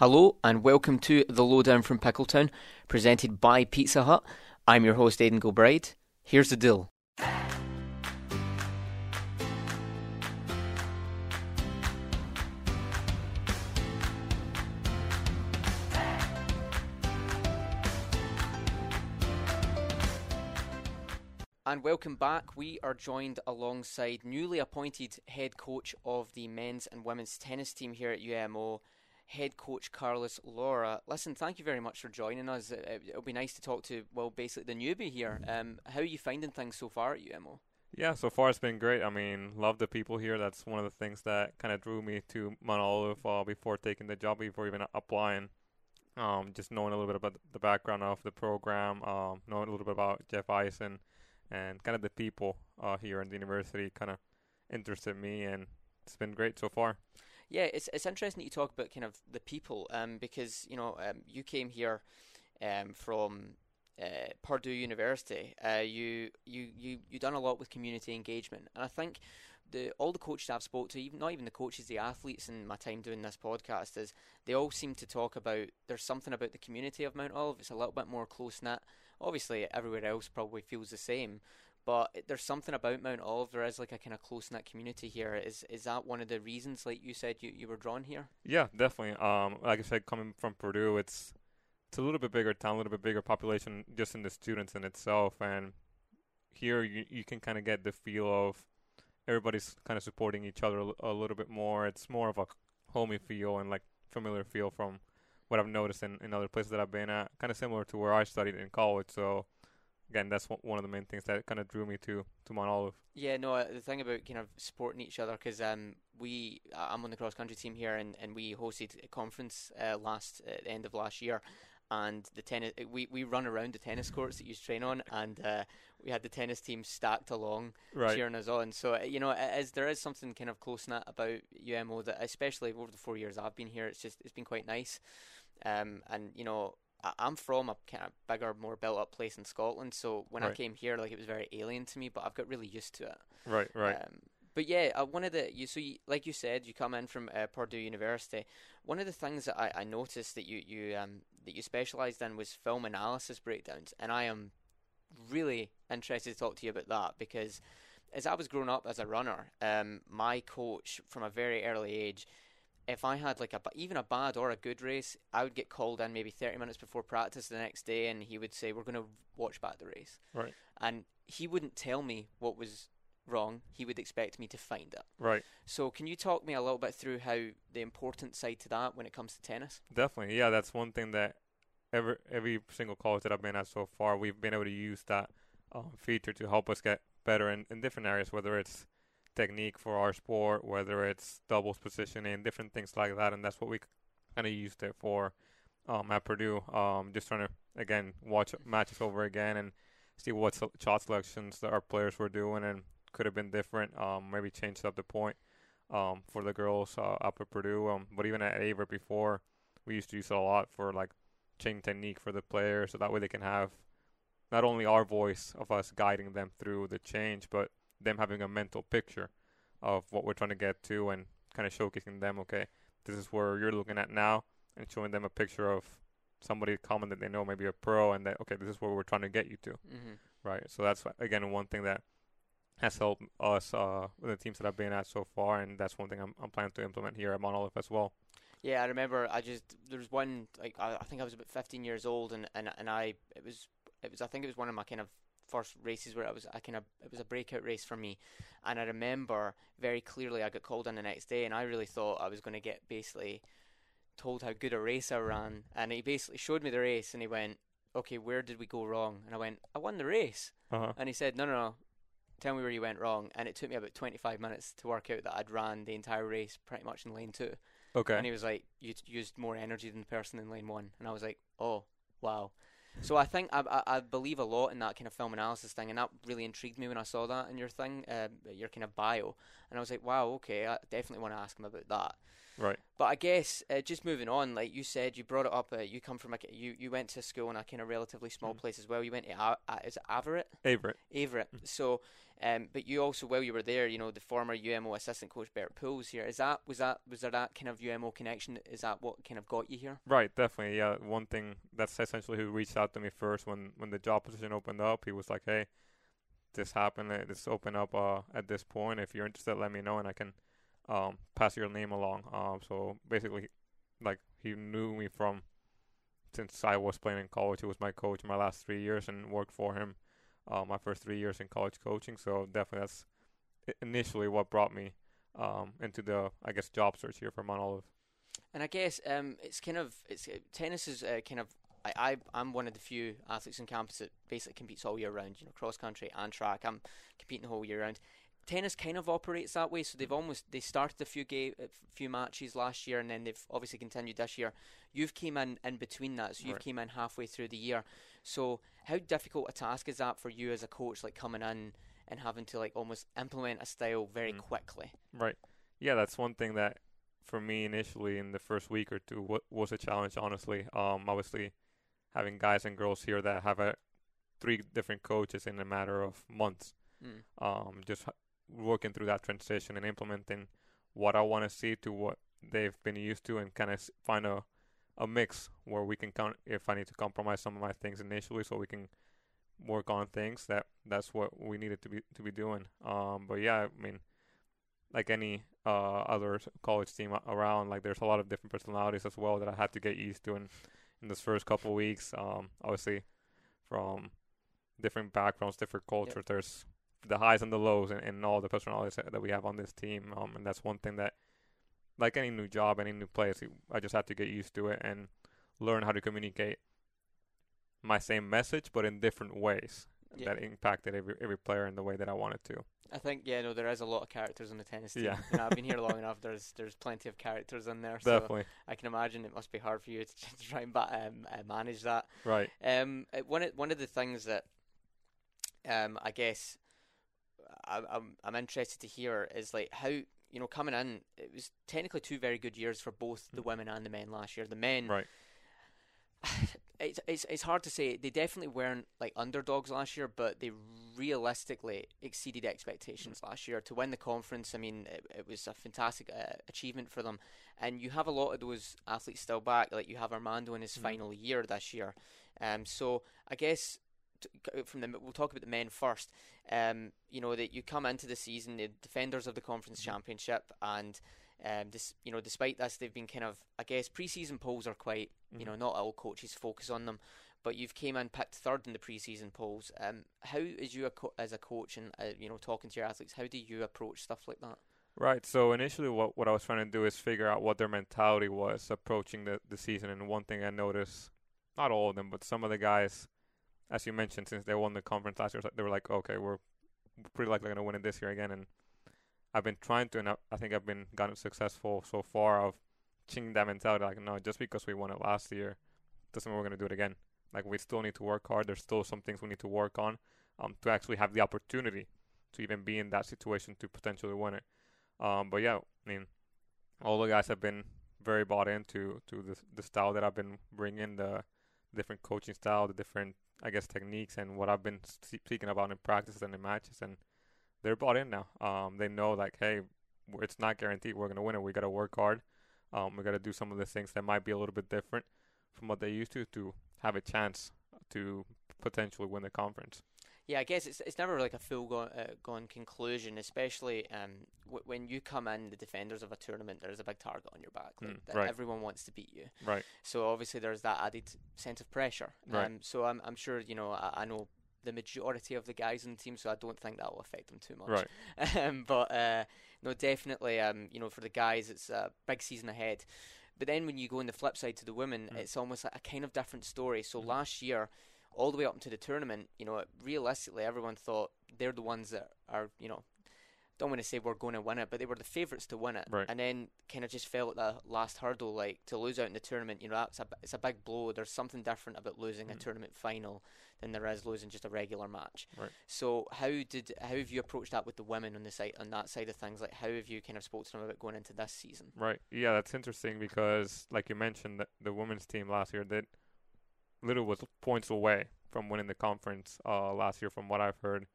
Hello and welcome to The Lowdown from Pickletown, presented by Pizza Hut. I'm your host, Aidan Gilbride. Here's the deal. And welcome back. We are joined alongside newly appointed head coach of the men's and women's tennis team here at UMO, head coach Carlos Lora. Listen, thank you very much for joining us. It'll be nice to talk to, well, basically the newbie here. Um, how are you finding things so far at UMO? Yeah, so far it's been great. I mean, love the people here. That's one of the things that kind of drew me to Mount uh, before taking the job, before even applying. Um, just knowing a little bit about the background of the program, um, knowing a little bit about Jeff Eisen, and kind of the people uh, here in the university kind of interested me, and it's been great so far. Yeah, it's it's interesting that you talk about kind of the people, um, because you know um, you came here um, from uh, Purdue University. Uh, you you you you done a lot with community engagement, and I think the all the coaches I've spoke to, even not even the coaches, the athletes in my time doing this podcast, is they all seem to talk about there's something about the community of Mount Olive. It's a little bit more close knit. Obviously, everywhere else probably feels the same, but there's something about Mount Olive. There is like a kind of close knit community here. Is is that one of the reasons, like you said, you, you were drawn here? Yeah, definitely. Um, like I said, coming from Purdue, it's it's a little bit bigger town, a little bit bigger population, just in the students in itself, and here you you can kind of get the feel of everybody's kind of supporting each other a, little bit more. It's more of a homey feel and like familiar feel from what I've noticed in, in other places that I've been at. Kind of similar to where I studied in college. So again, that's one of the main things that kind of drew me to to Mount Olive. Yeah, no, uh, the thing about kind of supporting each other because um, we I'm on the cross country team here and, and we hosted a conference uh, last at the end of last year. And the tennis, we, we run around the tennis courts that you train on, and uh, we had the tennis team stacked along, right. cheering us on. So uh, you know, as there is something kind of close knit about UMO that, especially over the four years I've been here, it's just it's been quite nice. Um, and you know, I'm from a kind of bigger, more built up place in Scotland, so when right. I came here, like it was very alien to me, but I've got really used to it. Right, right. Um, but yeah, uh, one of the you so you, like you said, you come in from uh, Purdue University. One of the things that I, I noticed that you you um that you specialised in was film analysis breakdowns, and I am really interested to talk to you about that because as I was growing up as a runner, um, my coach from a very early age if I had like a even a bad or a good race, I would get called in maybe 30 minutes before practice the next day, and he would say, "We're going to watch back the race." Right. And he wouldn't tell me what was wrong. He would expect me to find it. Right. So, can you talk me a little bit through how the important side to that when it comes to tennis? Definitely. Yeah, that's one thing that every every single college that I've been at so far, we've been able to use that um, feature to help us get better in, in different areas, whether it's technique for our sport, whether it's doubles positioning, different things like that, and that's what we kind of used it for um, at Purdue. Um, just trying to again watch matches over again and see what shot selections that our players were doing and could have been different. Um, maybe changed up the point um, for the girls uh, up at Purdue. Um, but even at Averett before, we used to use it a lot for like changing technique for the players, so that way they can have not only our voice of us guiding them through the change, but them having a mental picture of what we're trying to get to and kind of showcasing them, okay, this is where you're looking at now, and showing them a picture of somebody common that they know, maybe a pro, and that okay, this is where we're trying to get you to, mm-hmm. right? So that's again one thing that has helped us uh, with the teams that I've been at so far, and that's one thing I'm, I'm planning to implement here at Mount Olive as well. Yeah, I remember. I just there was one like I, I think I was about 15 years old, and, and and I it was it was I think it was one of my kind of first races where I was I kind of it was a breakout race for me, and I remember very clearly I got called in the next day, and I really thought I was going to get basically told how good a race I ran, and he basically showed me the race, and he went, "Okay, where did we go wrong?" And I went, "I won the race," uh-huh. and he said, "No, no, no." Tell me where you went wrong, and it took me about 25 minutes to work out that I'd ran the entire race pretty much in lane two. Okay. And he was like, "You used more energy than the person in lane one," and I was like, "Oh, wow." So I think I, I, I believe a lot in that kind of film analysis thing, and that really intrigued me when I saw that in your thing, uh, your kind of bio, and I was like, wow, okay, I definitely want to ask him about that. Right. I guess uh, just moving on, like you said, you brought it up. Uh, you come from a you you went to school in a kind of relatively small Mm. place as well. You went to A- is it Averett? Averett. Averett. Mm. So, um, but you also while you were there, you know, the former UMO assistant coach Bert Pools here. Is that was that was there that kind of UMO connection? Is that what kind of got you here? Right, definitely. Yeah, one thing that's essentially who reached out to me first when when the job position opened up. He was like, "Hey, this happened. uh, This opened up uh, at this point. If you're interested, let me know, and I can um, pass your name along." Um, so basically, like he knew me from since I was playing in college. He was my coach my last three years and worked for him uh, my first three years in college coaching. So definitely that's initially what brought me um, into the I guess job search here for Mount Olive. And I guess um, it's kind of it's uh, tennis is uh, kind of I, I I'm one of the few athletes on campus that basically competes all year round. You know, cross country and track. I'm competing the whole year round. Tennis kind of operates that way, so they've almost they started a few game, a few matches last year, and then they've obviously continued this year. You've came in in between that, so you've Right. came in halfway through the year. So how difficult a task is that for you as a coach, like coming in and having to like almost implement a style very Mm. quickly? Right. Yeah, that's one thing that for me initially in the first week or two wa- was a challenge. Honestly, um, obviously having guys and girls here that have a three different coaches in a matter of months. Mm. Um, just working through that transition and implementing what I want to see to what they've been used to, and kind of find a a mix where we can count if I need to compromise some of my things initially, so we can work on things that that's what we needed to be to be doing. Um, but yeah, I mean, like any uh other college team around, like there's a lot of different personalities as well that I had to get used to in in this first couple weeks. Um, obviously from different backgrounds, different cultures. There's the highs and the lows, and, and all the personalities that, we have on this team. Um, and that's one thing that, like any new job, any new place, I just have to get used to it and learn how to communicate my same message, but in different ways Yeah. that impacted every every player in the way that I wanted to. I think yeah, no, there is a lot of characters on the tennis team. Yeah. You know, I've been here long enough. There's there's plenty of characters in there, so Definitely, I can imagine it must be hard for you to, try and ba- um, uh, manage that. right. Um, uh, one of, one of the things that um, I guess I, I'm I'm interested to hear is like how you know coming in. It was technically two very good years for both the Mm. women and the men last year. The men, Right. it's it's it's hard to say. They definitely weren't like underdogs last year, but they realistically exceeded expectations last year to win the conference. I mean, it, it was a fantastic uh, achievement for them, and you have a lot of those athletes still back. Like you have Armando in his Mhm. final year this year. Um, so I guess from the we'll talk about the men first. Um, you know that you come into the season the defenders of the conference Mhm. championship, and um, this you know despite this they've been kind of I guess preseason polls are quite you know Mhm. not all coaches focus on them, but you've came and picked third in the preseason polls. Um, how is you a co- as a coach and uh, you know talking to your athletes? How do you approach stuff like that? Right. So initially, what what I was trying to do is figure out what their mentality was approaching the the season. And one thing I noticed, not all of them, but some of the guys, as you mentioned, since they won the conference last year, they were like, okay, we're pretty likely going to win it this year again. And I've been trying to, and I, think I've been gotten successful so far of changing that mentality. Like, no, just because we won it last year, doesn't mean we're going to do it again. Like, we still need to work hard. There's still some things we need to work on, um, to actually have the opportunity to even be in that situation to potentially win it. Um, but yeah, I mean, all the guys have been very bought into to the the style that I've been bringing, the different coaching style, the different I guess techniques, and what I've been speaking about in practices and in matches, and they're bought in now. Um, they know like, hey, it's not guaranteed we're gonna win it. We gotta work hard. Um, we gotta do some of the things that might be a little bit different from what they used to to have a chance to potentially win the conference. Yeah, I guess it's it's never like a full gone, uh, gone conclusion, especially um, w- when you come in the defenders of a tournament. There's a big target on your back. Like, Mm, that right. Everyone wants to beat you. Right. So obviously there's that added sense of pressure. Right. Um, so I'm I'm sure you know I, I know the majority of the guys in the team, so I don't think that will affect them too much. Right. um, but uh, no, definitely. Um, you know, for the guys, it's a big season ahead. But then when you go on the flip side to the women, Mm. it's almost like a kind of different story. So Mhm. last year, all the way up into the tournament, you know, realistically, everyone thought they're the ones that are, you know, don't want to say we're going to win it, but they were the favourites to win it, Right. and then kind of just felt the last hurdle, like to lose out in the tournament. You know, that's a it's a big blow. There's something different about losing a Mm. tournament final than there is losing just a regular match. Right. So how did how have you approached that with the women on the side on that side of things? Like how have you kind of spoke to them about going into this season? Right. Yeah, that's interesting because, like you mentioned, the, the women's team last year did little was points away from winning the conference uh, last year, from what I've heard.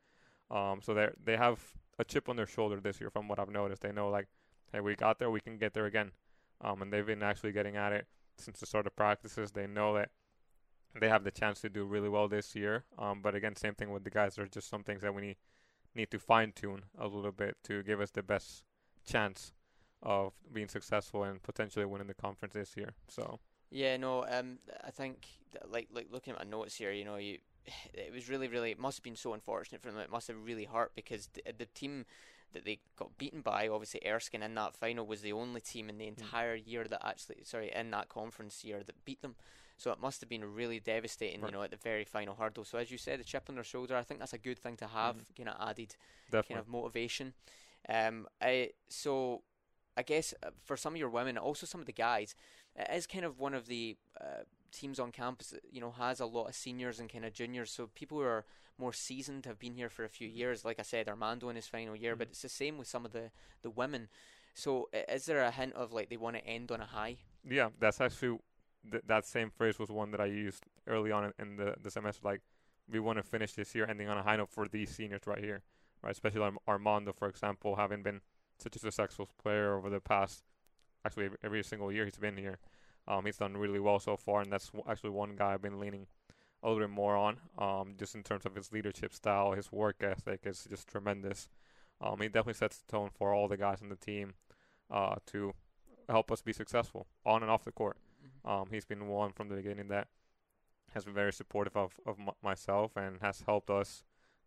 Um, so they they have a chip on their shoulder this year, from what I've noticed. They know like, hey, we got there, we can get there again. Um, and they've been actually getting at it since the start of practices. They know that they have the chance to do really well this year. Um, but again, same thing with the guys. There's just some things that we need need to fine tune a little bit to give us the best chance of being successful and potentially winning the conference this year. So Yeah, no, um, I think that, like like looking at my notes here, you know, you it was really really it must have been so unfortunate for them. It must have really hurt because the, the team that they got beaten by, obviously Erskine in that final was the only team in the entire year that actually sorry in that conference year that beat them. So it must have been really devastating, Right. you know, at the very final hurdle. So as you said, the chip on their shoulder, I think that's a good thing to have, Mhm. kind of added definitely, kind of motivation. Um, I so I guess uh, for some of your women, also some of the guys, it is kind of one of the uh, teams on campus that you know has a lot of seniors and kind of juniors. So people who are more seasoned have been here for a few years. Like I said, Armando in his final year, but Mhm. it's the same with some of the the women. So is there a hint of like they want to end on a high? yeah, that's actually th- that same phrase was one that I used early on in, the the semester. Like we want to finish this year ending on a high note for these seniors right here, right? Especially Arm- Armando, for example, having been such a successful player over the past actually every, single year he's been here. Um, he's done really well so far, and that's actually one guy I've been leaning a little bit more on. Um, just in terms of his leadership style, his work ethic is just tremendous. Um, he definitely sets the tone for all the guys on the team uh, to help us be successful on and off the court. Um, he's been one from the beginning that has been very supportive of, of m- myself and has helped us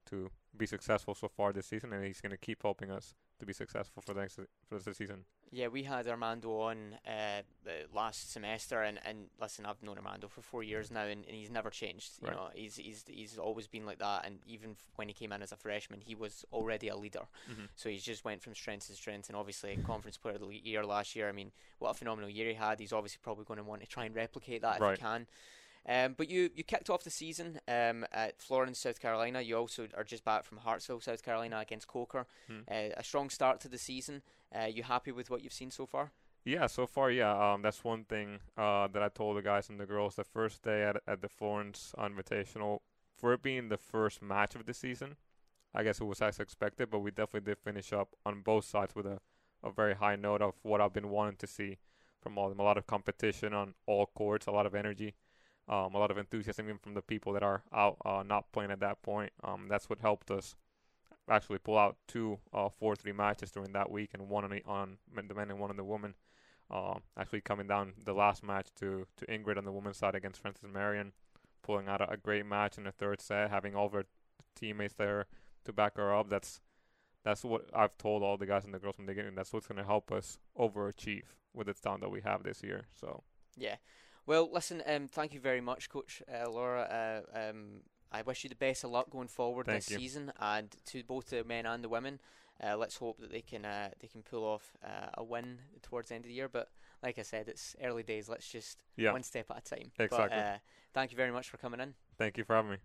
to be successful so far this season, and he's going to keep helping us to be successful for the next for the season. Yeah, we had Armando on uh, the last semester, and, and listen, I've known Armando for four years now, and, and he's never changed. You Right. know, he's he's he's always been like that, and even f- when he came in as a freshman, he was already a leader. So he's just went from strength to strength, and obviously conference player of the year last year. I mean, what a phenomenal year he had. He's obviously probably going to want to try and replicate that if Right. he can. Um, but you, you kicked off the season um, at Florence, South Carolina. You also are just back from Hartsville, South Carolina, against Coker. Hmm. Uh, a strong start to the season. Uh, you happy with what you've seen so far? Yeah, so far, yeah. Um, that's one thing uh, that I told the guys and the girls the first day at at the Florence Invitational. For it being the first match of the season, I guess it was as expected, but we definitely did finish up on both sides with a, a very high note of what I've been wanting to see from all them. A lot of competition on all courts, a lot of energy, um, a lot of enthusiasm even from the people that are out uh, not playing at that point. Um, that's what helped us actually pull out two uh, 4-3 matches during that week, and one on, the, on the men and one on the women. Uh, actually coming down the last match to, to Ingrid on the women's side against Francis Marion, pulling out a, a great match in the third set, having all of her teammates there to back her up. That's that's what I've told all the guys and the girls from the beginning. That's what's going to help us overachieve with the talent that we have this year. So Yeah. Well, listen, um, thank you very much, Coach uh, Lora. Uh, um, I wish you the best of luck going forward Thank this you. season, and to both the men and the women. Uh, let's hope that they can uh, they can pull off uh, a win towards the end of the year. But like I said, it's early days. Let's just yeah, one step at a time. Exactly. But, uh, thank you very much for coming in. thank you for having me.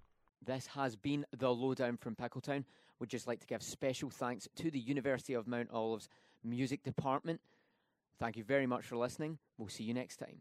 This has been the lowdown from Pickletown. We'd just like to give special thanks to the University of Mount Olive's music department. Thank you very much for listening. We'll see you next time.